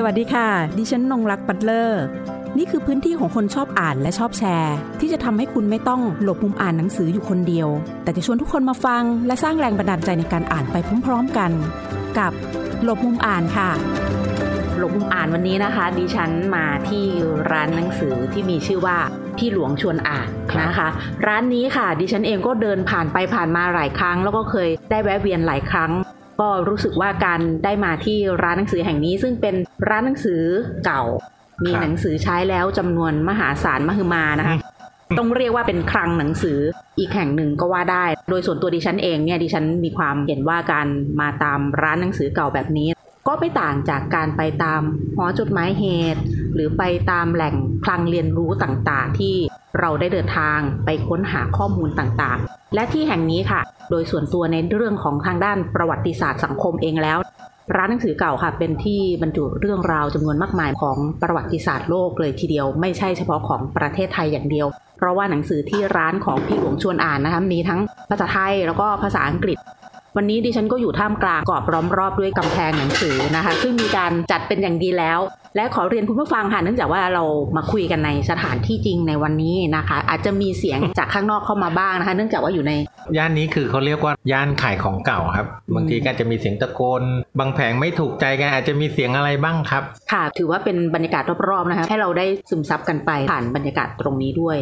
สวัสดีค่ะ ดิฉันนงรักปัตเลอร์ นี่คือพื้นที่ของคนชอบอ่านและชอบแชร์ ที่จะทำให้คุณไม่ต้องหลบมุมอ่านหนังสืออยู่คนเดียว แต่จะชวนทุกคนมาฟัง และสร้างแรงบันดาลใจในการอ่านไปพร้อมๆกัน กับหลบมุมอ่านค่ะ หลบมุมอ่านวันนี้นะคะ ดิฉันมาที่ร้านหนังสือที่มีชื่อว่าพี่หลวงชวนอ่านนะคะ ร้านนี้ค่ะ ดิฉันเองก็เดินผ่านไปผ่านมาหลายครั้ง แล้วก็เคยได้แวะเวียนหลายครั้ง ก็รู้สึกว่าการได้มาที่ร้านหนังสือแห่งนี้ ซึ่งเป็นร้านหนังสือเก่า มีหนังสือใช้แล้วจำนวนมหาศาลมหึมานะคะต้องเรียกว่าเป็นคลังหนังสืออีกแห่งหนึ่งก็ว่าได้ โดยส่วนตัวดิฉันเองเนี่ยดิฉันมีความเห็นว่าการมาตามร้านหนังสือเก่าแบบนี้ ก็ไม่ต่างจากการไปตามหอจดหมายเหตุ หรือไปตามแหล่งคลังเรียนรู้ต่างๆ ที่เราได้เดินทางไปค้นหาข้อมูลต่างๆ และที่แห่งนี้ค่ะ โดยส่วนตัวในเรื่องของทางด้านประวัติศาสตร์สังคมเองแล้ว ร้านหนังสือเก่าค่ะ เป็นที่บรรจุเรื่องราวจำนวนมากมายของประวัติศาสตร์โลกเลยทีเดียว ไม่ใช่เฉพาะของประเทศไทยอย่างเดียว เพราะว่าหนังสือที่ร้านของพี่หลวงชวนอ่านนะคะมีทั้งภาษาไทยแล้วก็ภาษาอังกฤษ วันนี้ดิฉันก็อยู่ท่ามกลางกรอบล้อมรอบด้วยกำแพงหนังสือนะคะ ซึ่งมีการจัดเป็นอย่างดีแล้ว และขอเรียนคุณผู้ฟังค่ะเนื่องจากว่าเรามาคุยกันในสถานที่จริงในวันนี้นะคะ อาจจะมีเสียงจากข้างนอกเข้ามาบ้างนะคะ เนื่องจากว่าอยู่ใน ย่านนี้คือเขาเรียกว่าย่านขายของเก่าครับ บางทีก็จะมีเสียงตะโกน บางแผงไม่ถูกใจกันอาจจะมีเสียงอะไรบ้างครับ ค่ะ ถือว่าเป็นบรรยากาศรอบๆนะคะให้เราได้ซึมซับกันไปผ่านบรรยากาศตรงนี้ด้วย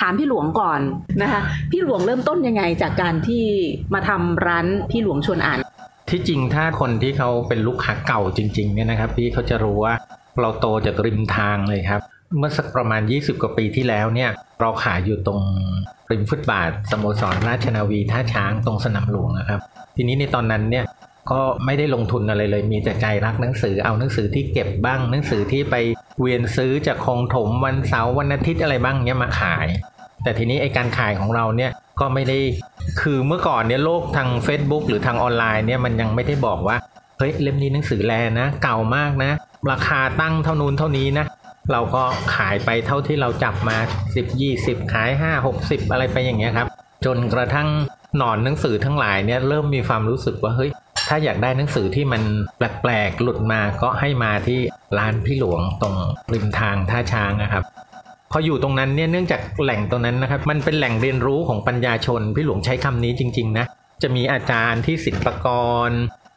ถามพี่หลวงก่อนนะคะพี่หลวงเริ่มต้นยังไงจากการที่มาทำร้านพี่หลวงชวนอ่าน ที่จริงถ้าคนที่เขาเป็นลูกค้าเก่าจริง ๆ เนี่ยนะครับ พี่เขาจะรู้ว่าเราโตจากริมทางเลยครับ เมื่อสักประมาณ 20 กว่าปีที่แล้วเนี่ย เราขายอยู่ตรงริมฟุตบาทสโมสรราชนาวีท่าช้างตรงสนามหลวงนะครับ ทีนี้ในตอนนั้นเนี่ยก็ไม่ได้ลงทุนอะไรเลย มีแต่ใจรักหนังสือเอาหนังสือที่เก็บบ้าง หนังสือที่ไปเวียนซื้อจากคงถมวันเสาร์วันอาทิตย์อะไรบ้างเนี่ยมาขาย แต่ทีนี้ไอการขายของเราเนี่ยก็ไม่ได้คือเมื่อก่อนเนี่ยโลกทาง Facebook หรือทางออนไลน์เนี่ยมันยังไม่ได้บอกว่าเฮ้ยเล่มนี้หนังสือแลนะ เก่ามากนะ ราคาตั้งเท่านู้นเท่านี้นะ เราก็ขายไปเท่าที่เราจับมา 10 20 ขาย 5 60 อะไรไปอย่างเงี้ยครับ จนกระทั่งหนอนหนังสือทั้งหลายเนี่ยเริ่มมีความรู้สึกว่าเฮ้ยถ้าอยากได้หนังสือที่มันแปลกๆหลุดมาก็ให้มาที่ร้านพี่หลวงตรงริมทางท่าช้างนะครับ พออยู่ตรงนั้นเนี่ยเนื่องจากแหล่งตรงนั้นนะครับ มันเป็นแหล่งเรียนรู้ของปัญญาชน พี่หลวงใช้คำนี้จริง ๆ นะ จะมีอาจารย์ที่ศิลปกร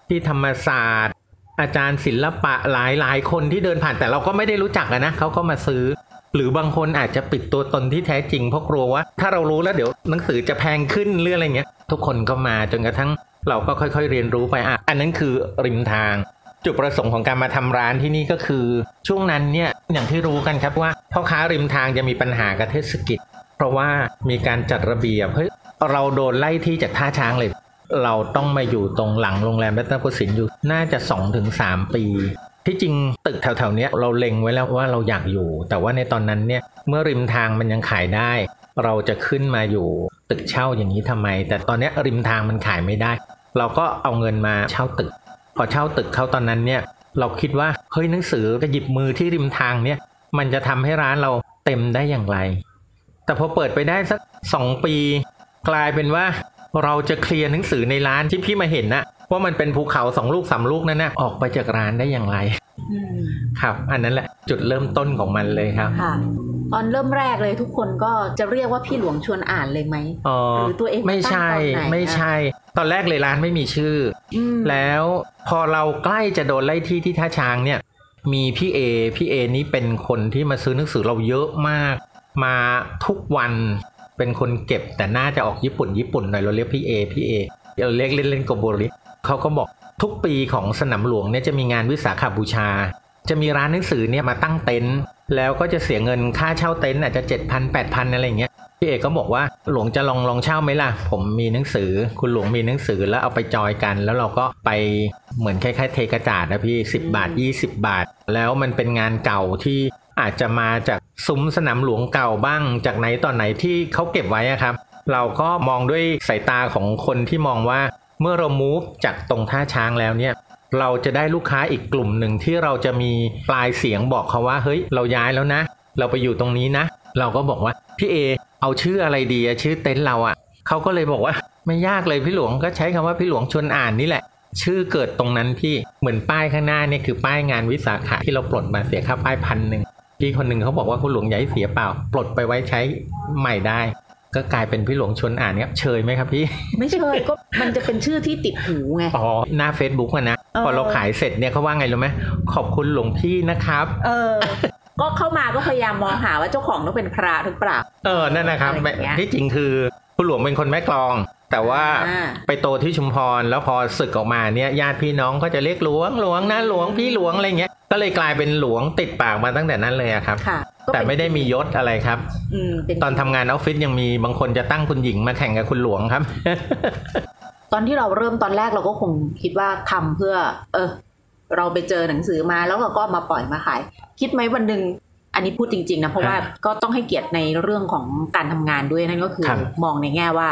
ที่ธรรมศาสตร์ อาจารย์ศิลปะหลายหลายคนที่เดินผ่านแต่เราก็ไม่ได้รู้จักนะเขาก็มาซื้อ หรือบางคนอาจจะปิดตัวตนที่แท้จริงเพราะกลัวว่า ถ้าเรารู้แล้วเดี๋ยวหนังสือจะแพงขึ้นหรืออะไรเงี้ย ทุกคนก็มาจนกระทั่งเราก็ค่อยๆ เรียนรู้ไปอะอันนั้นคือริมทาง จุดประสงค์ของการมาทำร้านที่นี่ก็คือ ช่วงนั้นเนี่ยอย่างที่รู้กันครับว่าพ่อค้าริมทางจะมีปัญหากับเทศกิจ เพราะว่ามีการจัดระเบียบเฮ้ยเราโดนไล่ที่จากท่าช้างเลย เราต้องมาอยู่ตรงหลังโรงแรมรัตนโกสินทร์อยู่น่าจะ 2-3 ปี ที่จริงตึกแถวๆเนี้ยเราเล็งไว้แล้วว่าเราอยากอยู่ แต่ว่าในตอนนั้นเนี่ยเมื่อริมทางมันยังขายได้ เราจะขึ้นมาอยู่ตึกเช่าอย่างนี้ทำไม แต่ตอนนี้ริมทางมันขายไม่ได้ เราก็เอาเงินมาเช่าตึก อเช่าตึกเขาตอนนั้นเนี่ยเราคิดว่าเฮ้ยหนังสือจะหยิบมือที่ริมทางเนี่ยมันจะทำให้ร้านเราเต็มได้อย่างไร แต่พอเปิดไปได้สักสองปี กลายเป็นว่าเราจะเคลียร์หนังสือในร้านที่พี่มาเห็นนะว่ามันเป็นภูเขาสองลูกสามลูกนั่นนะออกไปจากร้านได้อย่างไร ครับ อันนั้นแหละจุดเริ่มต้นของมันเลยครับค่ะตอนเริ่มแรกเลยทุกคนก็จะเรียกว่าพี่หลวงชวนอ่านเลยไหมอ๋อหรือตัวเองมาไม่ใช่ตั้งตอนไหนไม่ใช่ ตอนแรกเลยร้านไม่มีชื่ออืมแล้วพอเราใกล้จะโดนไล่ที่ที่ท่าช้างเนี่ย มีพี่เอพี่เอนี่เป็นคนที่มาซื้อหนังสือเราเยอะมาก มาทุกวันเป็นคนเก็บแต่น่าจะออกญี่ปุ่นญี่ปุ่นหน่อยเราเรียกพี่เอพี่เอเราเรียกเล่นเล่นๆโกโบริเขาก็บอก ทุกปีของสนามหลวงเนี่ยจะมีงานวิสาขบูชา จะมีร้านหนังสือเนี่ยมาตั้งเต็นท์แล้วก็จะเสียเงินค่าเช่าเต็นท์อาจจะเจ็ดพันแปดพันอะไรอย่างเงี้ยพี่เอกก็บอกว่าหลวงจะลองลองเช่าไหมล่ะ ผมมีหนังสือ คุณหลวงมีหนังสือแล้วเอาไปจอยกัน แล้วเราก็ไปเหมือนคล้ายๆเทกระจาดนะพี่ 10 บาท 20 บาท แล้วมันเป็นงานเก่าที่อาจจะมาจากซุ้มสนามหลวงเก่าบ้าง จากไหนตอนไหนที่เขาเก็บไว้ครับ เราก็มองด้วยสายตาของคนที่มองว่า เมื่อเรา move จากตรงท่าช้างแล้วเนี่ยเราจะได้ลูกค้าอีกกลุ่มหนึ่งที่เราจะมีปลายเสียงบอกเขาว่าเฮ้ยเราย้ายแล้วนะ เราไปอยู่ตรงนี้นะ เราก็บอกว่าพี่เอเอาชื่ออะไรดีชื่อเต็นท์เราอะเขาก็เลยบอกว่าไม่ยากเลยพี่หลวงก็ใช้คำว่าพี่หลวงชวนอ่านนี่แหละ ชื่อเกิดตรงนั้นพี่เหมือนป้ายข้างหน้านี่คือป้ายงานวิสาขะที่เราปลดมาเสียค่าป้ายพันหนึ่งพี่คนหนึ่งเขาบอกว่าคุณหลวงอย่าให้เสียเปล่า ปลดไปไว้ใช้ใหม่ได้ ก็กลายเป็นพี่หลวงชวนอ่านเนี่ยเชยไหมครับพี่ ไม่เชยก็มันจะเป็นชื่อที่ติดหูไงอ๋อหน้า Facebook อะนะเออพอเราขายเสร็จเนี่ยเขาว่าไงรู้ไหมขอบคุณหลวงพี่นะครับ เออ ก็เข้ามาก็พยายามมองหาว่าเจ้าของต้องเป็นพระหรือเปล่า เออนั่นนะครับอะไรอย่างเงี้ยที่จริงคือคุณหลวงเป็นคนแม่กลอง แต่ว่าอ่าไปโตที่ชุมพรแล้วพอศึกออกมาเนี่ยญาติพี่น้องก็จะเรียกหลวงหลวงนะหลวงพี่หลวงอะไรเงี้ยก็เลยกลายเป็นหลวงติดปากมาตั้งแต่นั้นเลยอะครับค่ะก็แต่เป็นไม่ได้มียศอะไรครับอืมเป็นตอนทำงานออฟฟิศยังมีบางคนจะตั้งคุณหญิงมาแข่งกับคุณหลวงครับ ตอนที่เราเริ่มตอนแรกเราก็คงคิดว่าทำเพื่อ เออ เราไปเจอหนังสือมาแล้วเราก็เอามาปล่อยมาขาย คิดไหมวันหนึ่งอันนี้พูดจริง ๆ นะเพราะว่าครับก็ต้องให้เกียรติในเรื่องของการทำงานด้วยนั่นก็คือครับมองในแง่ว่า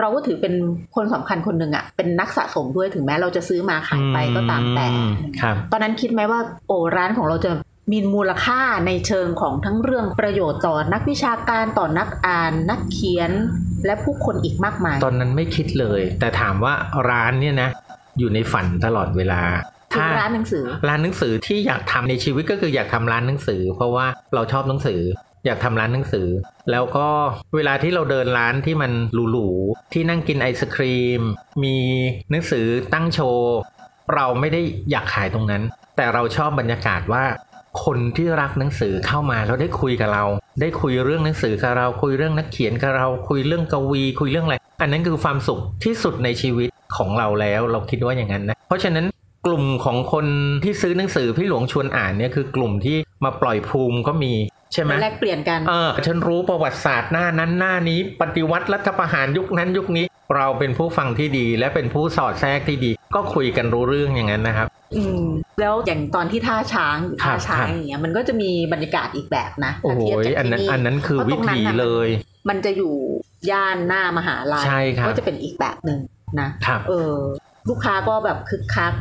เราก็ถือเป็นคนสำคัญคนหนึ่งอะเป็นนักสะสมด้วยถึงแม้เราจะซื้อมาขายไปก็ตามแต่อืครับตอนนั้นคิดไหมว่าโอ้ร้านของเราจะมีมูลค่าในเชิงของทั้งเรื่องประโยชน์ต่อนักวิชาการต่อนักอ่าน นักเขียนและผู้คนอีกมากมาย ตอนนั้นไม่คิดเลย แต่ถามว่าร้านเนี่ยนะ อยู่ในฝันตลอดเวลาคือร้านหนังสือ ร้านหนังสือที่อยากทำในชีวิตก็คืออยากทำร้านหนังสือ เพราะว่าเราชอบหนังสือ อยากทำร้านหนังสือ แล้วก็เวลาที่เราเดินร้านที่มันหรูๆที่นั่งกินไอศครีม มีหนังสือตั้งโชว์เราไม่ได้อยากขายตรงนั้น แต่เราชอบบรรยากาศว่า คนที่รักหนังสือเข้ามาแล้วได้คุยกับเรา ได้คุยเรื่องหนังสือกับเรา คุยเรื่องนักเขียนกับเรา คุยเรื่องกวี คุยเรื่องอะไร อันนั้นคือความสุขที่สุดในชีวิตของเราแล้ว เราคิดว่าอย่างนั้นนะ เพราะฉะนั้นกลุ่มของคนที่ซื้อหนังสือพี่หลวงชวนอ่านเนี่ยคือกลุ่มที่มาปล่อยภูมิก็มี ใช่ไหมแลกเปลี่ยนกันเออฉันรู้ประวัติศาสตร์หน้านั้นหน้านี้ ปฏิวัติรัฐประหารยุคนั้นยุคนี้ เราเป็นผู้ฟังที่ดี และเป็นผู้สอดแทรกที่ดี ก็คุยกันรู้เรื่องอย่างนั้นนะครับ อืมแล้วอย่างตอนที่ท่าช้างอยู่ครัท่าบช้าครังบอย่างเงี้ยมันก็จะมีบรรยากาศอีกแบบนะโอ้ถ้าเทียบยจากอันนั้นที่อันนั้นคือพราะวิตรงนั้นถีน่ะเลย มันจะอยู่ย่านหน้ามหาลัยใช่ครับก็จะเป็นอีกแบบหนึ่งนะครับเออ ลูกค้าก็แบบคึกคัก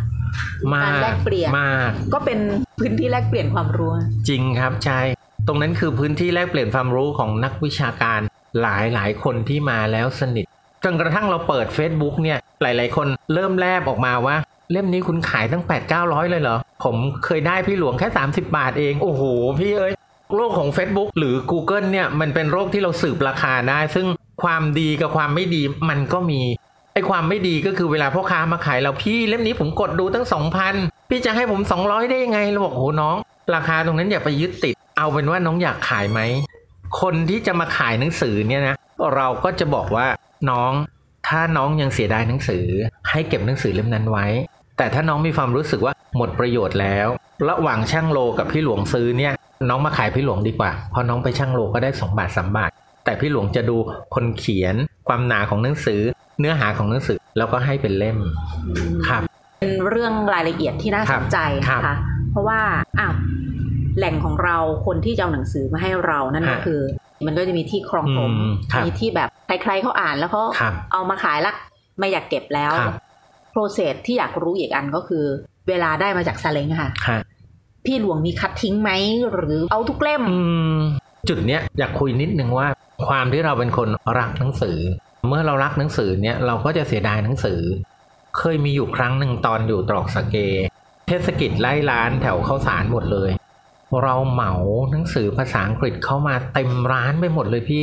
มากการแลกเปลี่ยนมากก็เป็นพื้นที่แลกเปลี่ยนความรู้ จริงครับใช่ ตรงนั้นคือพื้นที่แลกเปลี่ยนความรู้ของนักวิชาการหลายหลายคนที่มาแล้วสนิทจนกระทั่งเราเปิด Facebook เนี่ยหลาย ๆ คนเริ่มแลบออกมาว่า เล่มนี้คุณขายตั้ง 8 9 0 0 เลยเหรอ ผมเคยได้พี่หลวงแค่ 30 บาทเอง โอ้โห พี่เอ้ยโลกของ Facebook หรือ Google เนี่ยมันเป็นโรคที่เราสืบราคาได้ ซึ่งความดีกับความไม่ดีมันก็มีไอ้ความไม่ดีก็คือเวลาพ่อค้ามาขายเราพี่เล่มนี้ผมกดดูตั้ง 2,000 พี่จะให้ผม 200 ได้ยังไงเราบอกโหน้อง ราคาตรงนั้นอย่าไปยึดติด เอาเป็นว่าน้องอยากขายไหม คนที่จะมาขายหนังสือเนี่ยนะเราก็จะบอกว่าน้อง ถ้าน้องยังเสียดายหนังสือ ให้เก็บหนังสือเล่มนั้นไว้ แต่ถ้าน้องมีความรู้สึกว่าหมดประโยชน์แล้ว ระหว่างช่างโลกับพี่หลวงซื้อเนี่ยน้องมาขายพี่หลวงดีกว่าเพราะน้องไปช่างโลก็ได้2บาท3บาท แต่พี่หลวงจะดูคนเขียน ความหนาของหนังสือ เนื้อหาของหนังสือแล้วก็ให้เป็นเล่มครับ เป็นเรื่องรายละเอียดที่น่าสนใจครันะบคะเพราะว่าอะ แหล่งของเราคนที่จะเอาหนังสือมาให้เรานั่นก็ฮะคือ มันก็จะมีที่ครองผมอืมครับมีที่แบบใครๆเขาอ่านแล้วเขาครับเอามาขายละไม่อยากเก็บแล้วครับโปรเซสที่อยากรู้อีกอันก็คือ เวลาได้มาจากซาเล้งอะค่ะฮะพี่หลวงมีคัดทิ้งไหมหรือเอาทุกเล่มอืมจุดเนี้ยอยากคุยนิดนึงว่า ความที่เราเป็นคนรักหนังสือ เมื่อเรารักหนังสือเนี่ยเราก็จะเสียดายหนังสือ เคยมีอยู่ครั้งหนึ่งตอนอยู่ตรอกสะเก เทศกิจไล่ร้านแถวข้าวสารหมดเลย เราเหมาหนังสือภาษาอังกฤษเข้ามาเต็มร้านไปหมดเลยพี่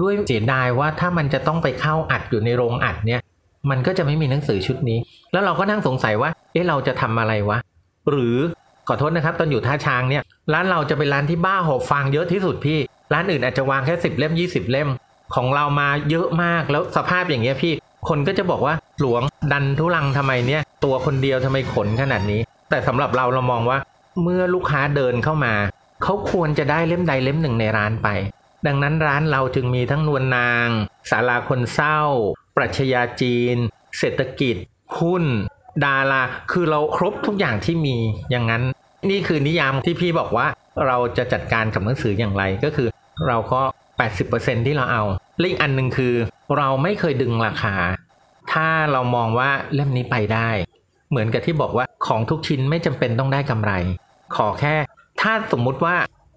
ด้วยเสียดายว่าถ้ามันจะต้องไปเข้าอัดอยู่ในโรงอัดเนี่ย มันก็จะไม่มีหนังสือชุดนี้ แล้วเราก็นั่งสงสัยว่า เอ๊ะเราจะทำอะไรวะ หรือขอโทษนะครับ ตอนอยู่ท่าช้างเนี่ย ร้านเราจะเป็นร้านที่บ้าหอบฟางเยอะที่สุดพี่ ร้านอื่นอาจจะวางแค่สิบเล่มยี่สิบเล่ม ของเรามาเยอะมากแล้วสภาพอย่างเงี้ยพี่ คนก็จะบอกว่าหลวงดันทุลังทำไมเนี่ย ตัวคนเดียวทำไมขนขนาดนี้ แต่สำหรับเราเรามองว่า เมื่อลูกค้าเดินเข้ามา เขาควรจะได้เล่มใดเล่มหนึ่งในร้านไป ดังนั้นร้านเราจึงมีทั้งนวลนางศาลาคนเศร้า ปรัชญาจีน เศรษฐกิจ หุ้น ดารา คือเราครบทุกอย่างที่มี อย่างนั้น นี่คือนิยามที่พี่บอกว่าเราจะจัดการกับหนังสืออย่างไรก็คือ เราก็ 80%ที่เราเอาและอีกอันหนึ่งคือ เราไม่เคยดึงราคา ถ้าเรามองว่าเล่มนี้ไปได้ เหมือนกับที่บอกว่าของทุกชิ้นไม่จำเป็นต้องได้กำไร ขอแค่ ถ้าสมมุติว่า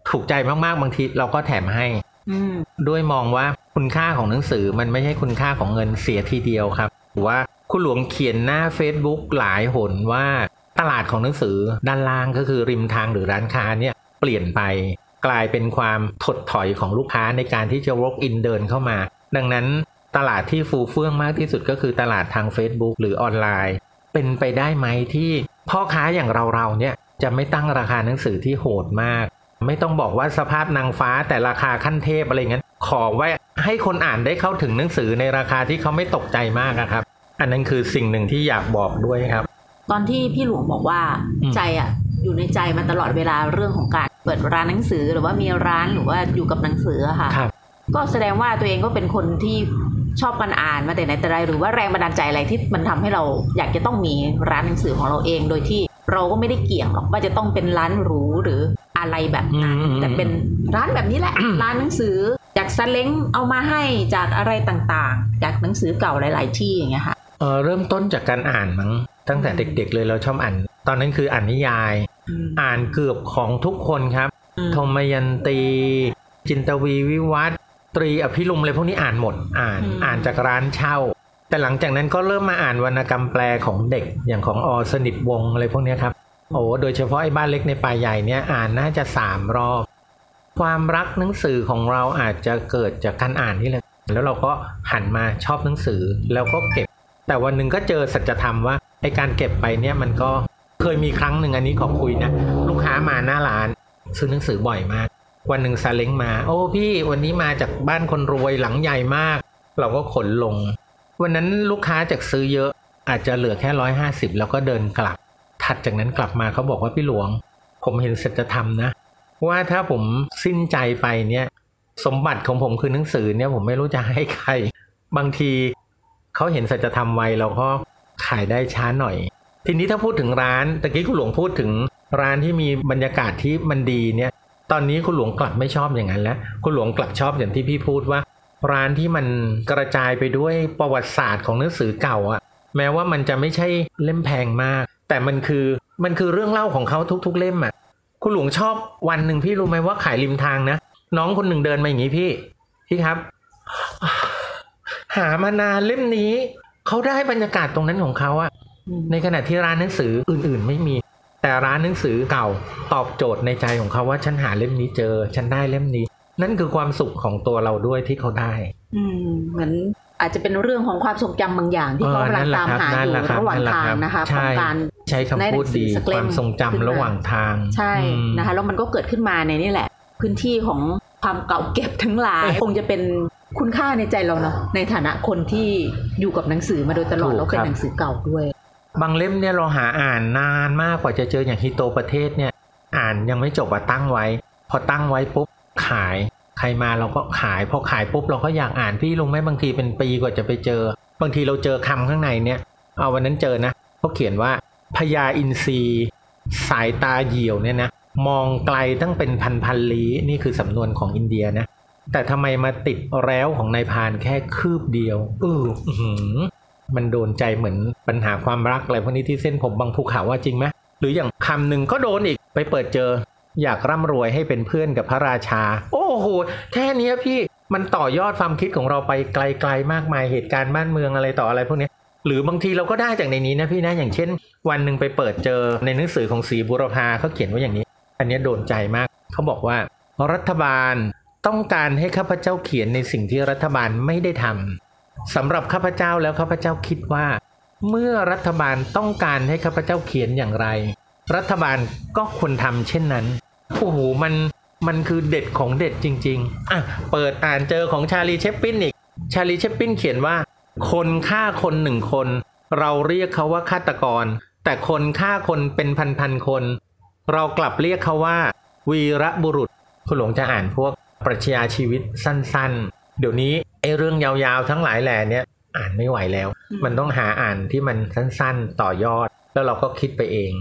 ถูกใจมากๆบางทีเราก็แถมให้อืมด้วยมองว่าคุณค่าของหนังสือมันไม่ใช่คุณค่าของเงินเสียทีเดียวครับหรือว่าคุณหลวงเขียนหน้า Facebook หลายหนว่าตลาดของหนังสือด้านล่างก็คือริมทางหรือร้านค้าเนี่ยเปลี่ยนไปกลายเป็นความถดถอยของลูกค้าในการที่จะ walk in เดินเข้ามา ดังนั้นตลาดที่ฟูเฟื่องมากที่สุดก็คือตลาดทาง Facebook หรือออนไลน์ เป็นไปได้ไหมที่พ่อค้าอย่างเราๆเนี่ย จะไม่ตั้งราคาหนังสือที่โหดมาก ไม่ต้องบอกว่าสภาพนางฟ้าแต่ราคาขั้นเทพอะไรเงี้ยขอไว้ให้คนอ่านได้เข้าถึงหนังสือในราคาที่เขาไม่ตกใจมากอะครับ อันนั้นคือสิ่งหนึ่งที่อยากบอกด้วยครับ ตอนที่พี่หลวงบอกว่าอืมใจอะอยู่ในใจมาตลอดเวลาเรื่องของการเปิดร้านหนังสือหรือว่ามีร้านหรือว่าอยู่กับหนังสืออะค่ะครับก็แสดงว่าตัวเองก็เป็นคนที่ชอบการอ่านมาแต่ไหนแต่ไรหรือว่าแรงบันดาลใจอะไรที่มันทำให้เราอยากจะต้องมีร้านหนังสือของเราเอง โดยที่ เราก็ไม่ได้เกี่ยงหรอกว่าจะต้องเป็นร้านหรูหรืออะไรแบบนั้นอืมแต่เป็นร้านแบบนี้แหละ ร้านหนังสือจากซาเล้งเอามาให้จากอะไรต่างๆ จากหนังสือเก่าหลาย ๆ ที่อย่างเงี้ยค่ะเออเริ่มต้นจากการอ่านมั้งตั้งแต่เด็ก ๆ เลยเราชอบอ่าน ตอนนั้นคืออ่านนิยายอืมอ่านเกือบของทุกคนครับอืมธมยันตี จินตวีวิวัฒน์ตรีอภิรุมอะไรพวกนี้อ่านหมดอ่านอืมอ่านจากร้านเช่า แต่หลังจากนั้นก็เริ่มมาอ่านวรรณกรรมแปลของเด็กอย่างของอสนิทวงอะไรพวกนี้ครับโอ้โดยเฉพาะไอ้บ้านเล็กในป่าใหญ่เนี่ยอ่านน่าจะสามรอบ ความรักหนังสือของเราอาจจะเกิดจากการอ่านนี่แหละแล้วเราก็หันมาชอบหนังสือแล้วก็เก็บ แต่วันหนึ่งก็เจอสัจธรรมว่าไอการเก็บไปเนี่ยมันก็เคยมีครั้งหนึ่งอันนี้ขอคุยนะลูกค้ามาหน้าร้าน ซื้อหนังสือบ่อยมาก วันหนึ่งซาเล้งมา โอ้พี่วันนี้มาจากบ้านคนรวยหลังใหญ่มาก เราก็ขนลง วันนั้นลูกค้าจากซื้อเยอะอาจจะเหลือแค่ร้อยห้าสิบแล้วก็เดินกลับ ถัดจากนั้นกลับมาเขาบอกว่าพี่หลวง ผมเห็นสัจธรรมนะ ว่าถ้าผมสิ้นใจไปเนี่ย สมบัติของผมคือหนังสือเนี่ยผมไม่รู้จะให้ใคร บางทีเขาเห็นสัจธรรมไวเราก็ขายได้ช้าหน่อย ทีนี้ถ้าพูดถึงร้านตะกี้คุณหลวงพูดถึงร้านที่มีบรรยากาศที่มันดีเนี่ย ตอนนี้คุณหลวงกลับไม่ชอบอย่างนั้นแล้ว คุณหลวงกลับชอบอย่างที่พี่พูดว่า ร้านที่มันกระจายไปด้วยประวัติศาสตร์ของหนังสือเก่าอะแม้ว่ามันจะไม่ใช่เล่มแพงมาก แต่มันคือมันคือเรื่องเล่าของเขาทุกๆเล่มอะคุณหลวงชอบวันหนึ่งพี่รู้ไหมว่าขายริมทางนะ น้องคนหนึ่งเดินมาอย่างนี้พี่พี่ครับ หามานานเล่มนี้เขาได้บรรยากาศตรงนั้นของเขาอะในขณะที่ร้านหนังสืออื่นๆ ไม่มี แต่ร้านหนังสือเก่าตอบโจทย์ในใจของเขาว่าฉันหาเล่มนี้เจอ ฉันได้เล่มนี้ นั่นคือความสุขของตัวเราด้วยที่เขาได้ อืมเหมือนอาจจะเป็นเรื่องของความทรงจำบางอย่างที่เขากำลังตามหาอยู่ระหว่างทางนะคะขใช่องการใช้คำพูดดีได้หนังสือสักเล่คมวามทรงจำขึ้นมาระหว่างทาง ใช่อืมนะคะแล้วมันก็เกิดขึ้นมาในนี่แหละ พื้นที่ของความเก่าเก็บทั้งหลายคงจะเป็นคุณค่าในใจเราเนาะในฐานะคนที่อยู่กับหนังสือมาโดยตลอดแล้วเป็นหนังสือเก่าด้วย บางเล่มเนี่ยเราหาอ่านนานมากกว่าจะเจออย่างฮิโตประเทศเนี่ย อ่านยังไม่จบอะตั้งไว้ พอตั้งไว้ปุ๊บ ขาย ใครมาเราก็ขายพอขายปุ๊บเราก็อยากอ่านพี่ลุงไหมบางทีเป็นปีกว่าจะไปเจอ บางทีเราเจอคำข้างในเนี่ย เอาวันนั้นเจอนะเขาเขียนว่าพญาอินทรีสายตาเหี่ยวเนี่ยนะมองไกลตั้งเป็นพันพันลี้นี่คือสำนวนของอินเดียนะ แต่ทำไมมาติดแล้วของนายพานแค่คืบเดียวเอออื้อหือมันโดนใจเหมือนปัญหาความรักอะไรพวกนี้ที่เส้นผมบางภูเขาว่าจริงไหมหรืออย่างคำหนึ่งก็โดนอีกไปเปิดเจอ อยากร่ำรวยให้เป็นเพื่อนกับพระราชา โอ้โหแค่นี้พี่มันต่อยอดความคิดของเราไปไกลๆมากมายเหตุการณ์บ้านเมืองอะไรต่ออะไรพวกนี้หรือบางทีเราก็ได้จากในนี้นะพี่นะอย่างเช่น วันหนึ่งไปเปิดเจอในหนังสือของศรีบุรพาเขาเขียนไว้อย่างนี้ อันนี้โดนใจมากเขาบอกว่า รัฐบาลต้องการให้ข้าพเจ้าเขียนในสิ่งที่รัฐบาลไม่ได้ทำสำหรับข้าพเจ้าแล้วข้าพเจ้าคิดว่า เมื่อรัฐบาลต้องการให้ข้าพเจ้าเขียนอย่างไร รัฐบาลก็ควรทำเช่นนั้น โอ้โหมันมันคือเด็ดของเด็ดจริง ๆ อะ เปิดอ่านเจอของชาลีเชปปินอีก ชาลีเชปปินเขียนว่า คนฆ่าคนหนึ่งคน เราเรียกเขาว่าฆาตกร แต่คนฆ่าคนเป็นพันๆคน เรากลับเรียกเขาว่า วีรบุรุษ คุณหลวงจะอ่านพวกปรัชญาชีวิตสั้นๆ เดี๋ยวนี้ไอ้เรื่องยาวๆทั้งหลายแหล่เนี่ยอ่านไม่ไหวแล้ว มันต้องหาอ่านที่มันสั้นๆ ต่อยอด แล้วเราก็คิดไปเอง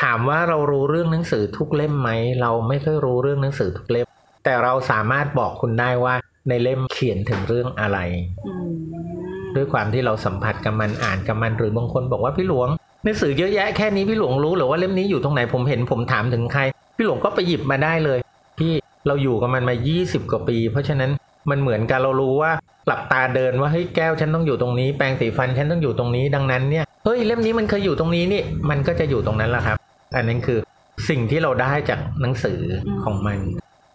ถามว่าเรารู้เรื่องหนังสือทุกเล่มไหม เราไม่ค่อยรู้เรื่องหนังสือทุกเล่ม แต่เราสามารถบอกคุณได้ว่าในเล่มเขียนถึงเรื่องอะไรอืมด้วยความที่เราสัมผัสกับมันอ่านกับมันหรือบางคนบอกว่าพี่หลวงหนังสือเยอะแยะแค่นี้พี่หลวงรู้หรือว่าเล่มนี้อยู่ตรงไหนผมเห็นผมถามถึงใคร พี่หลวงก็ไปหยิบมาได้เลย พี่เราอยู่กับมันมา 20 กว่าปี เพราะฉะนั้นมันเหมือนกันเรารู้ว่าหลับตาเดินว่าเฮ้ยแก้วฉันต้องอยู่ตรงนี้ แปรงสีฟันฉันต้องอยู่ตรงนี้ดังนั้นเนี่ย เฮ้ยเล่มนี้มันเคยอยู่ตรงนี้นี่ มันก็จะอยู่ตรงนั้นแหละครับ อันนั้นคือสิ่งที่เราได้จากหนังสือของมัน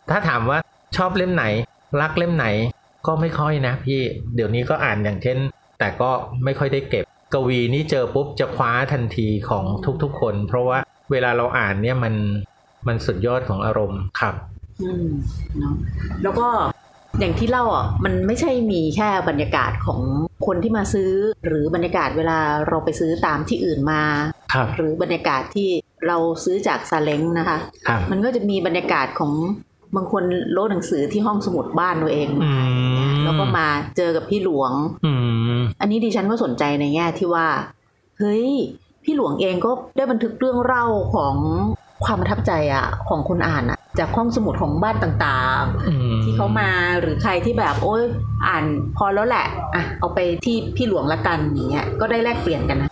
ถ้าถามว่าชอบเล่มไหน รักเล่มไหนก็ไม่ค่อยนะพี่เดี๋ยวนี้ก็อ่านอย่างเช่น แต่ก็ไม่ค่อยได้เก็บ กวีนี่เจอปุ๊บจะคว้าทันทีของทุกๆคน เพราะว่าเวลาเราอ่านเนี่ยมันมันสุดยอดของอารมณ์ครับ อืมเนาะแล้วก็ อย่างที่เล่าอะมันไม่ใช่มีแค่บรรยากาศของคนที่มาซื้อ หรือบรรยากาศเวลาเราไปซื้อตามที่อื่นมาครับหรือบรรยากาศที่เราซื้อจากซาเล้งนะคะครับมันก็จะมีบรรยากาศของบางคนโลดหนังสือที่ห้องสมุดบ้านตัวเองอืมแล้วก็มาเจอกับพี่หลวงอืมอันนี้ดิฉันก็สนใจในแง่ที่ว่า เฮ้ย พี่หลวงเองก็ได้บันทึกเรื่องเล่าของความประทับใจอะของคนอ่านอะ จากห้องสมุดของบ้านต่างอืมๆที่เขามาหรือใครที่แบบโอ้ยอ่านพอแล้วแหละอะเอาไปที่พี่หลวงละกันอย่างเงี้ยก็ได้แลกเปลี่ยนกันนะ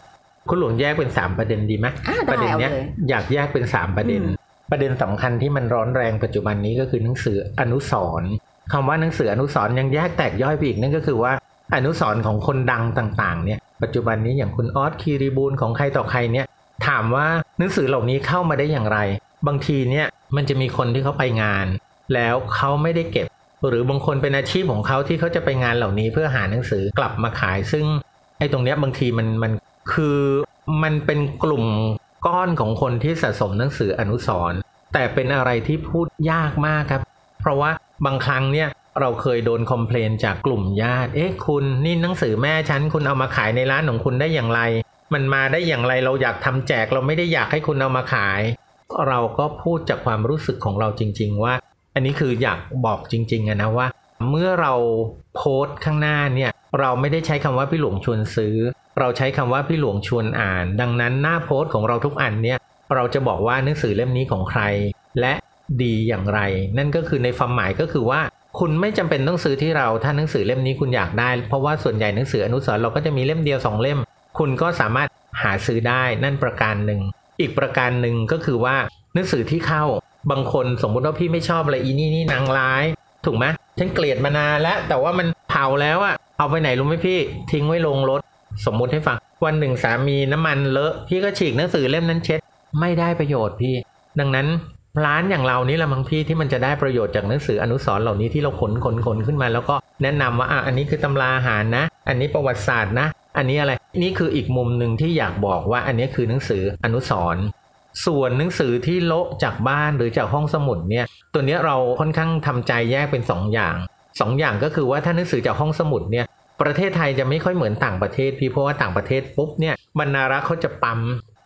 คุณหลวงแยกเป็นสามประเด็นดีไหมอะประได้เด็นเอาเนี้ยเลยอยากแยกเป็นสามประเด็นอืมประเด็นสำคัญที่มันร้อนแรงปัจจุบันนี้ก็คือหนังสืออนุสรณ์คำว่าหนังสืออนุสรณ์ยังแยกแตกย่อยไปอีกนั่นก็คือว่าอนุสรณ์ของคนดังต่างๆ เนี่ย ปัจจุบันนี้อย่างคุณออสคีรีบูลของใครต่อใครเนี่ย ถามว่าหนังสือเหล่านี้เข้ามาได้อย่างไร บางทีเนี่ย มันจะมีคนที่เขาไปงาน แล้วเขาไม่ได้เก็บ หรือบางคนเป็นอาชีพของเขาที่เขาจะไปงานเหล่านี้เพื่อหาหนังสือกลับมาขาย ซึ่งไอ้ตรงเนี้ยบางทีมันมันคือมันเป็นกลุ่มก้อนของคนที่สะสมหนังสืออนุสรณ์แต่เป็นอะไรที่พูดยากมากครับ เพราะว่าบางครั้งเนี่ยเราเคยโดนคอมเพลนจากกลุ่มญาติ เอ๊ะคุณนี่หนังสือแม่ฉันคุณเอามาขายในร้านของคุณได้อย่างไร มันมาได้อย่างไรเราอยากทำแจกเราไม่ได้อยากให้คุณเอามาขาย เราก็พูดจากความรู้สึกของเราจริง ๆ ว่า อันนี้คืออยากบอกจริงๆนะว่า เมื่อเราโพสต์ข้างหน้าเนี่ยเราไม่ได้ใช้คำว่าพี่หลวงชวนซื้อ เราใช้คำว่าพี่หลวงชวนอ่าน ดังนั้นหน้าโพสต์ของเราทุกอันเนี่ยเราจะบอกว่าหนังสือเล่มนี้ของใคร และดีอย่างไร นั่นก็คือในความหมายก็คือว่า คุณไม่จำเป็นต้องซื้อที่เราถ้าหนังสือเล่มนี้คุณอยากได้ เพราะว่าส่วนใหญ่หนังสืออนุสรณ์เราก็จะมีเล่มเดียวสองเล่ม คุณก็สามารถหาซื้อได้นั่นประการหนึ่ง อีกประการหนึ่งก็คือว่าหนังสือที่เข้าบางคนสมมุติว่าพี่ไม่ชอบอะไรอีนี่นี่นางร้าย ถูกไหมฉันเกลียดมานานแล้ว แต่ว่ามันเผาแล้วอะเอาไปไหนรู้ไหมพี่ ทิ้งไว้ลงรถ สมมุติให้ฟังวันหนึ่งสามีน้ำมันเลอะพี่ก็ฉีกหนังสือเล่มนั้นเช็ด ไม่ได้ประโยชน์พี่ ดังนั้นร้านอย่างเรานี่ละบางพี่ที่มันจะได้ประโยชน์จากหนังสืออนุสร์เหล่านี้ที่เราขนขนขนขึ้นมา แล้วก็แนะนำว่าอะอันนี้คือตำราอาหารนะ อันนี้ประวัติศาสตร์นะ อันนี้อะไรนี่คืออีกมุมหนึ่งที่อยากบอกว่าอันนี้คือหนังสืออนุสรณ์ส่วนหนังสือที่โละจากบ้านหรือจากห้องสมุดเนี่ยตัวเนี้ยเราค่อนข้างทำใจแยกเป็นสองอย่างสองอย่างก็คือว่าถ้าหนังสือจากห้องสมุดเนี่ยประเทศไทยจะไม่ค่อยเหมือนต่างประเทศพี่เพราะว่าต่างประเทศปุ๊บเนี่ยบรรณารักษ์เขาจะปั๊ม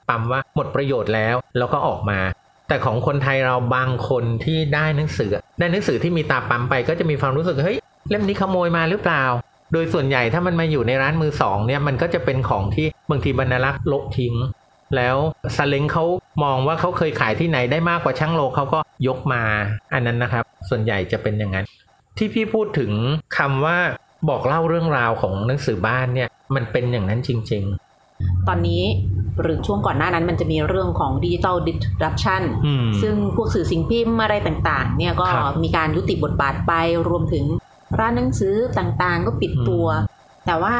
ปั๊มว่าหมดประโยชน์แล้วแล้วก็ออกมา แต่ของคนไทยเราบางคนที่ได้หนังสือ ได้หนังสือที่มีตาปั๊มไปก็จะมีความรู้สึกเฮ้ยเล่มนี้ขโมยมาหรือเปล่า โดยส่วนใหญ่ถ้ามันมาอยู่ในร้านมือสองเนี่ยมันก็จะเป็นของที่บางทีบรรณารักษ์ลบทิ้ง แล้วซาเล้งเขามองว่าเขาเคยขายที่ไหนได้มากกว่าช่างโลเขาก็ยกมาอันนั้นนะครับ ส่วนใหญ่จะเป็นอย่างนั้น ที่พี่พูดถึงคำว่าบอกเล่าเรื่องราวของหนังสือบ้านเนี่ยมันเป็นอย่างนั้นจริงตอนนี้หรือช่วงก่อนหน้านั้นมันจะมีเรื่องของดิจิ t a ลดิ r รั p ชันๆอืมซึ่งพวกสื่อสิ่งพิมพ์อะไรต่างๆ เนี่ยก็ครับมีการยุติบทบาทไปรวมถึง ร้านหนังสือต่างๆ ก็ปิดตัว แต่ว่า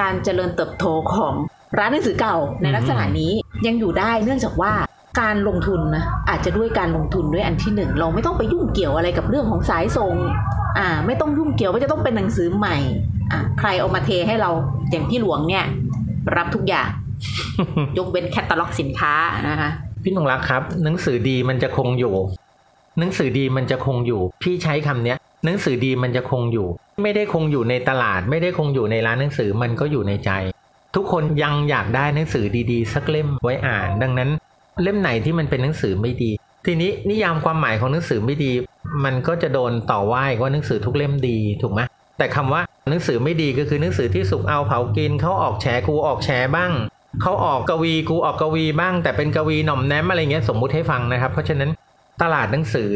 การเจริญเติบโตของร้านหนังสือเก่าในลักษณะนี้ยังอยู่ได้เนื่องจากว่าการลงทุนนะอาจจะด้วยการลงทุนด้วยอันที่หนึ่งเราไม่ต้องไปยุ่งเกี่ยวอะไรกับเรื่องของสายส่งอ่า ไม่ต้องยุ่งเกี่ยวว่าจะต้องเป็นหนังสือใหม่อ่าใครเอามาเทให้เราอย่างพี่หลวงเนี่ย รับทุกอย่างยกเว้นแคตตาล็อกสินค้านะคะพี่นงรักครับ หนังสือดีมันจะคงอยู่ หนังสือดีมันจะคงอยู่ พี่ใช้คำเนี้ย หนังสือดีมันจะคงอยู่ ไม่ได้คงอยู่ในตลาด ไม่ได้คงอยู่ในร้านหนังสือมันก็อยู่ในใจ ทุกคนยังอยากได้หนังสือดีๆ สักเล่มไว้อ่าน ดังนั้น เล่มไหนที่มันเป็นหนังสือไม่ดี ทีนี้นิยามความหมายของหนังสือไม่ดี มันก็จะโดนต่อว่าอีกว่าหนังสือทุกเล่มดีถูกไหมแต่คำว่าหนังสือไม่ดีก็คือหนังสือที่สุกเอาเผากินเขาออกแฉกูออกแฉบ้างเขาออกกวีกูออกกวีบ้าง แต่เป็นกวีหน่อมแนมอะไรเงี้ยสมมุติให้ฟังนะครับ เพราะฉะนั้นตลาดหนังสือ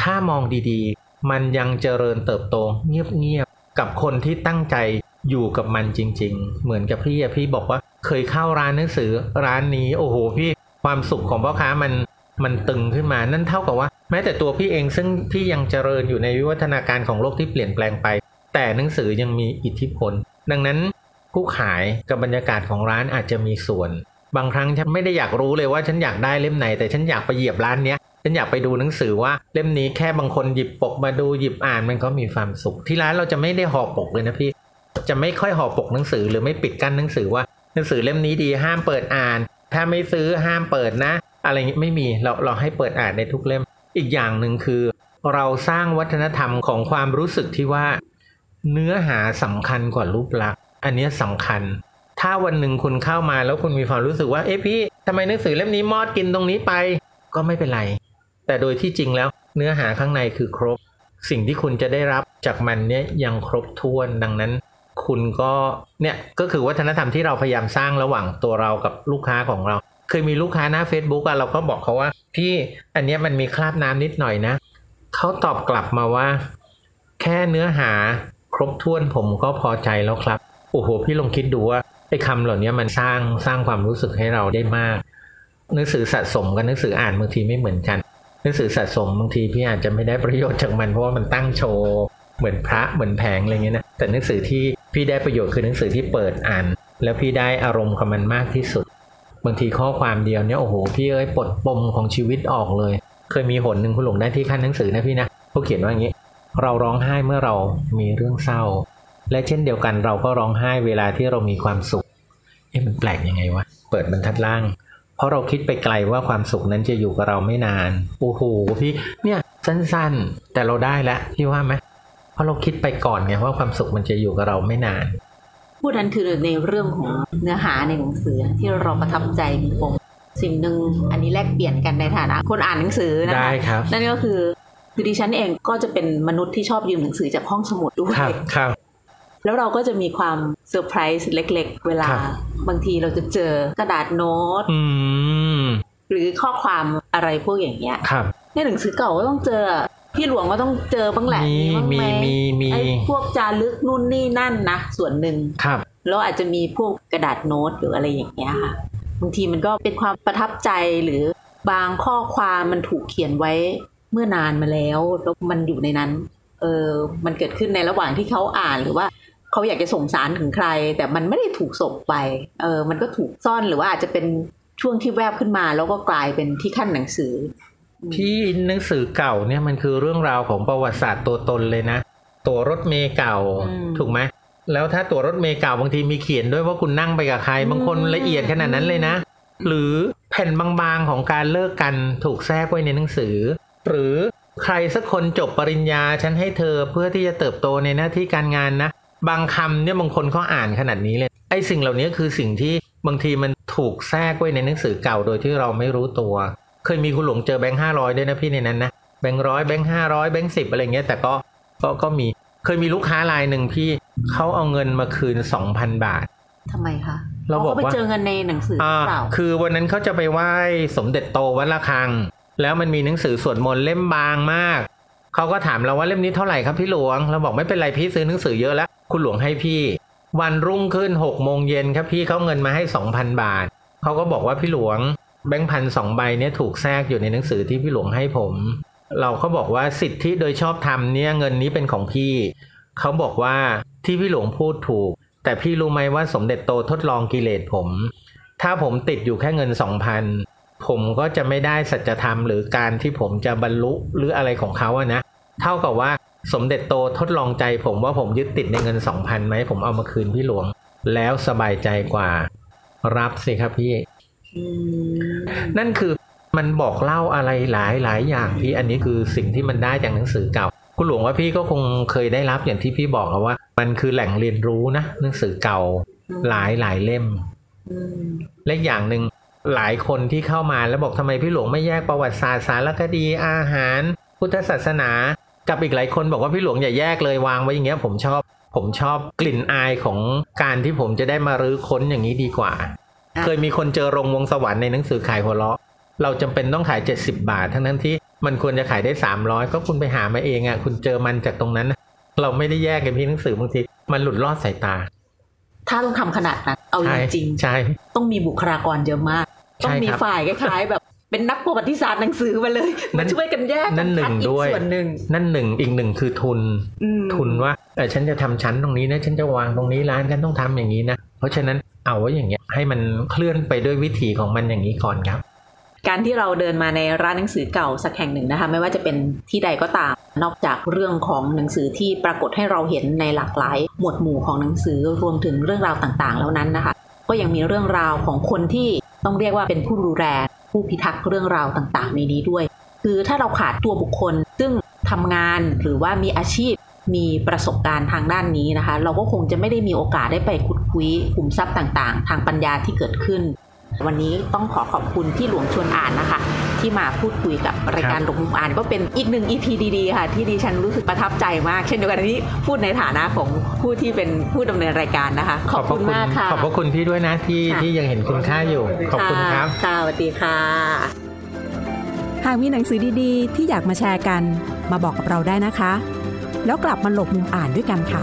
ถ้ามองดีๆ มันยังเจริญเติบโตเงียบๆกับคนที่ตั้งใจอยู่กับมันจริง ๆ เหมือนกับพี่อะพี่บอกว่าเคยเข้าร้านหนังสือร้านนี้โอ้โหพี่ความสุขของพ่อค้ามันมันตึงขึ้นมานั่นเท่ากับว่า แม้แต่ตัวพี่เองซึ่งพี่ยังเจริญอยู่ในวิวัฒนาการของโลกที่เปลี่ยนแปลงไป แต่หนังสือยังมีอิทธิพล ดังนั้นผู้ขายกับบรรยากาศของร้านอาจจะมีส่วน บางครั้งฉันไม่ได้อยากรู้เลยว่าฉันอยากได้เล่มไหน แต่ฉันอยากไปเหยียบร้านเนี้ย ฉันอยากไปดูหนังสือว่าเล่มนี้แค่บางคนหยิบปกมาดูหยิบอ่านมันก็มีความสุข ที่ร้านเราจะไม่ได้ห่อปกเลยนะพี่ จะไม่ค่อยห่อปกหนังสือหรือไม่ปิดกั้นหนังสือว่าหนังสือเล่มนี้ดีห้ามเปิดอ่าน ถ้าไม่ซื้อห้ามเปิดนะ อะไรเงี้ยไม่มีเราเราให้เปิดอ่านในทุกเล่ม อีกอย่างหนึ่งคือ เราสร้างวัฒนธรรมของความรู้สึกที่ว่า เนื้อหาสำคัญกว่ารูปลักษณ์อันนี้ยสำคัญ ถ้าวันหนึ่งคุณเข้ามาแล้วคุณมีความรู้สึกว่าเอ๊ะพี่ทำไมหนังสือเล่มนี้มอดกินตรงนี้ไป ก็ไม่เป็นไร แต่โดยที่จริงแล้วเนื้อหาข้างในคือครบ สิ่งที่คุณจะได้รับจากมันเนี่ยยังครบถ้วนดังนั้น คุณก็เนี่ยก็คือวัฒนธรรมที่เราพยายามสร้างระหว่างตัวเรากับลูกค้าของเรา เคยมีลูกค้าหน้า Facebook อะเราก็บอกเขาว่า พี่อันนี้มันมีคราบน้ำนิดหน่อยนะเขาตอบกลับมาว่า แค่เนื้อหาครบถ้วนผมก็พอใจแล้วครับ โอ้โห พี่ลองคิดดูว่าไอ้คำเหล่านี้มันสร้างสร้างความรู้สึกให้เราได้มากหนังสือสะสมกับหนังสืออ่านบางทีไม่เหมือนกัน หนังสือสะสมบางทีพี่อาจจะไม่ได้ประโยชน์จากมันเพราะว่ามันตั้งโชว์เหมือนพระเหมือนแผงอะไรเงี้ยนะแต่หนังสือที่พี่ได้ประโยชน์คือหนังสือที่เปิดอ่าน แล้วพี่ได้อารมณ์กับมันมากที่สุด บางทีข้อความเดียวเนี่ยโอ้โหพี่เอ้ยปลดปมของชีวิตออกเลย เคยมีหนหนึ่งคุณหลงได้ที่ขั้นหนังสือนะพี่นะเขาเขียนว่าอย่างนี้ เราร้องไห้เมื่อเรามีเรื่องเศร้า และเช่นเดียวกันเราก็ร้องไห้เวลาที่เรามีความสุขเอ๊ะมันแปลกยังไงวะเปิดบรรทัดล่าง เพราะเราคิดไปไกลว่าความสุขนั้นจะอยู่กับเราไม่นาน โอ้โหพี่เนี่ยสั้นๆ แต่เราได้แล้วพี่ว่าไหมเพราะเราคิดไปก่อนไงว่าความสุขมันจะอยู่กับเราไม่นาน พูดนั้นคือในเรื่องของเนื้อหาในหนังสือที่เราประทับใจมีปมสิ่งหนึ่งอันนี้แลกเปลี่ยนกันในฐานะ คนอ่านหนังสือนะคะได้ครับนั่นก็คือคือดิฉันเองก็จะเป็นมนุษย์ที่ชอบยืมหนังสือจากห้องสมุดด้วยครับครับ แล้วเราก็จะมีความเซอร์ไพรส์เล็ก ๆ เวลาครับบางทีเราจะเจอกระดาษโน้ตอืมหรือข้อความอะไรพวกอย่างเงี้ยครับในหนังสือเก่าก็ต้องเจอพี่หลวงก็ต้องเจอบ้างแหละมีบ้างไหมีมีมีไอ้พวกจารึกนู่นนี่นั่นนะส่วนหนึ่งครับแล้วอาจจะมีพวกกระดาษโน้ตหรืออะไรอย่างเงี้ยค่ะบางทีมันก็เป็นความประทับใจหรือบางข้อความมันถูกเขียนไว้เมื่อนานมาแล้วแล้วมันอยู่ในนั้นเออมันเกิดขึ้นในระหว่างที่เขาอ่านหรือว่า เขาอยากจะส่งสารถึงใคร แต่มันไม่ได้ถูกส่งไปเออมันก็ถูกซ่อนหรือว่าอาจจะเป็นช่วงที่แวบขึ้นมา แล้วก็กลายเป็นที่ขั้นหนังสือ ที่หนังสือเก่าเนี่ยมันคือเรื่องราวของประวัติศาสตร์ตัวตนเลยนะ ตัวรถเมย์เก่าอืมถูกไหมแล้วถ้าตัวรถเมย์เก่าบางทีมีเขียนด้วยว่าคุณนั่งไปกับใคร บางคนละเอียดขนาดนั้นเลยนะ หรือแผ่นบางๆของการเลิกกันถูกแทรกไว้ในหนังสือ หรือใครสักคนจบปริญญาฉันให้เธอเพื่อที่จะเติบโตในหน้าที่การงานนะ บางคำเนี่ยบางคนเขาอ่านขนาดนี้เลย ไอ้สิ่งเหล่านี้คือสิ่งที่บางทีมันถูกแทรกไว้ในหนังสือเก่าโดยที่เราไม่รู้ตัว เคยมีคุณหลวงเจอแบงค์ห้าร้อยด้วยนะพี่ในนั้นนะแบงค์ร้อยแบงค์ห้าร้อยแบงค์สิบอะไรเงี้ยแต่ก็ก็ก็มีเคยมีลูกค้ารายหนึ่งพี่เขาเอาเงินมาคืนสองพันบาททำไมคะเราบอกว่าไปเจอเงินในหนังสือหรือเปล่าคือวันนั้นเขาจะไปไหว้สมเด็จโตวัดระฆัง แล้วมันมีหนังสือสวดมนต์เล่มบางมากเขาก็ถามเราว่าเล่มนี้เท่าไหร่ครับพี่หลวงเราบอกไม่เป็นไรพี่ซื้อหนังสือเยอะแล้ว คุณหลวงให้พี่ วันรุ่งขึ้นหกโมงเย็นครับพี่เขาเงินมาให้สองพันบาทเขาก็บอกว่าพี่หลวงแบงค์พันสองใบเนี่ยถูกแทรกอยู่ในหนังสือที่พี่หลวงให้ผม เราก็บอกว่าสิทธิโดยชอบธรรมเนี่ยเงินนี้เป็นของพี่เขาบอกว่าที่พี่หลวงพูดถูก แต่พี่รู้ไหมว่าสมเด็จโตทดลองกิเลสผม ถ้าผมติดอยู่แค่เงินสองพันผมก็จะไม่ได้สัจธรรมหรือการที่ผมจะบรรลุหรืออะไรของเขาอะนะ เท่ากับว่า สมเด็จโตทดลองใจผมว่าผมยึดติดในเงินสองพันไหมผมเอามาคืนพี่หลวง แล้วสบายใจกว่า รับสิครับพี่ นั่นคือมันบอกเล่าอะไรหลายหลายอย่างพี่อันนี้คือสิ่งที่มันได้จากหนังสือเก่า คุณหลวงว่าพี่ก็คงเคยได้รับอย่างที่พี่บอกว่า มันคือแหล่งเรียนรู้นะหนังสือเก่าหลายหลายเล่มและอีกอย่างหนึ่งหลายคนที่เข้ามาแล้วบอกทำไมพี่หลวงไม่แยกประวัติศาสตร์สารคดีอาหาร พุทธศาสนา กับอีกหลายคนบอกว่าพี่หลวงอย่าแยกเลยวางไว้อย่างเงี้ยผมชอบผมชอบกลิ่นอายของการที่ผมจะได้มารื้อค้นอย่างนี้ดีกว่าอะเคยมีคนเจอโรงวงสวรรค์ในหนังสือขายหัวเราะ เราจำเป็นต้องขาย 70 บาท ทั้งนั้นที่มันควรจะขายได้ 300 ก็คุณไปหามาเองอะคุณเจอมันจากตรงนั้นน่ะเราไม่ได้แยกกันพี่หนังสือบางทีมันหลุดลอดสายตา ถ้าต้องทำขนาดนั้นเอาใช่จริงใช่ๆต้องมีบุคลากรเยอะมาก ต้องมีใช่ครับฝ่ายคล้ายๆแบบ เป็นนักประวัติศาสตร์หนังสือมาเลยนั่มานช่วยกันแยกนั่นหนึ่งคัอีกด้วยส่วนหนึ่งนั่นหนึ่งอีกหนึ่งคือทุนอืมทุนว่าเออฉันจะทำชั้นตรงนี้นะฉันจะวางตรงนี้ร้านฉันต้องทำอย่างนี้นะเพราะฉะนั้นเอาไว้อย่างเงี้ยให้มันเคลื่อนไปด้วยวิถีของมันอย่างนี้ก่อนครับ การที่เราเดินมาในร้านหนังสือเก่าสักแห่งหนึ่งนะคะ ไม่ว่าจะเป็นที่ใดก็ตาม นอกจากเรื่องของหนังสือที่ปรากฏให้เราเห็นในหลากหลาย หมวดหมู่ของหนังสือรวมถึงเรื่องราวต่างๆ แล้วนั้นนะคะ ก็ยังมีเรื่องราวของคนที่ ต้องเรียกว่าเป็นผู้ดูแลผู้พิทักษ์เรื่องราวต่างๆ ในนี้ด้วย คือถ้าเราขาดตัวบุคคล ซึ่งทำงานหรือว่ามีอาชีพมีประสบการณ์ทางด้านนี้นะคะ เราก็คงจะไม่ได้มีโอกาสได้ไปขุดคุยขุมทรัพย์ต่างๆ ทางปัญญาที่เกิดขึ้น วันนี้ต้องขอขอบคุณที่หลวงชวนอ่านนะคะ ที่มาพูดคุยกับรายการหลวงมุมอ่าน ก็เป็นอีกหนึ่ง EP ดีๆค่ะ ที่ดิฉันรู้สึกประทับใจมาก เช่นเดียวกันอันนี้พูดในฐานะของผู้ที่เป็นผู้ดำเนินรายการนะคะ ขอบคุณมากค่ะขอบพระคุณพี่ด้วยนะที่ค่ะที่ยังเห็นคุณค่าอยู่ ขอบคุณครับค่ะค่ะสวัสดีค่ะ หากมีหนังสือดีๆ ที่อยากมาแชร์กัน มาบอกกับเราได้นะคะ แล้วกลับมาหลบมุมอ่านด้วยกันค่ะ